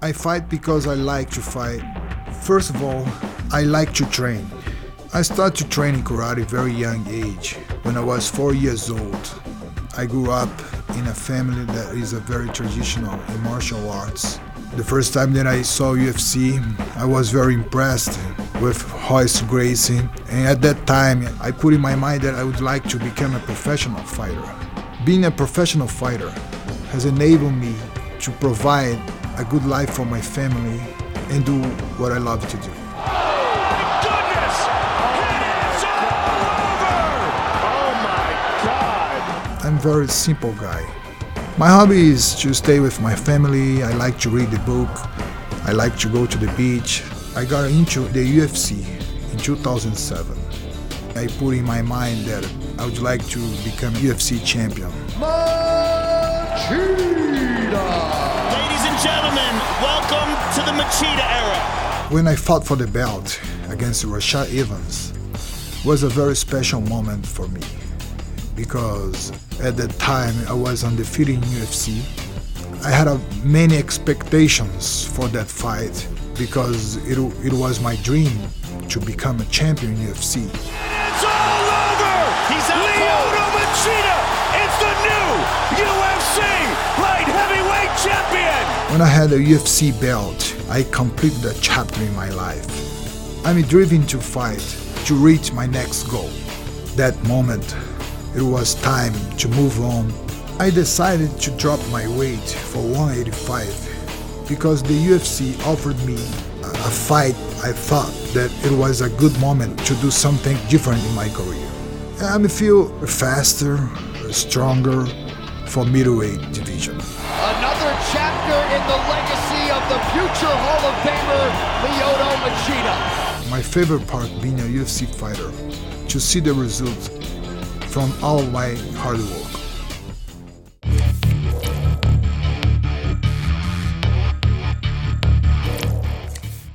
I fight because I like to fight. First of all, I like to train. I started to train in karate very young age. When I was four years old, I grew up in a family that is a very traditional in martial arts. The first time that I saw UFC, I was very impressed with Royce Gracie, and at that time, I put in my mind that I would like to become a professional fighter. Being a professional fighter has enabled me to provide a good life for my family and do what I love to do. I'm very simple guy. My hobby is to stay with my family. I like to read the book. I like to go to the beach. I got into the UFC in 2007. I put in my mind that I would like to become UFC champion. Machida era. When I fought for the belt against Rashad Evans was a very special moment for me because at that time I was undefeated in UFC. I had a, many expectations for that fight because it, it was my dream to become a champion in UFC. It's all over! He's out champion! When I had a UFC belt, I completed a chapter in my life. I'm driven to fight to reach my next goal. That moment it was time to move on. I decided to drop my weight for 185 because the UFC offered me a fight. I thought that it was a good moment to do something different in my career. I feel faster, stronger for middleweight division. Another chapter in the legacy of the future Hall of Famer, Lyoto Machida. My favorite part being a UFC fighter, to see the results from all my hard work.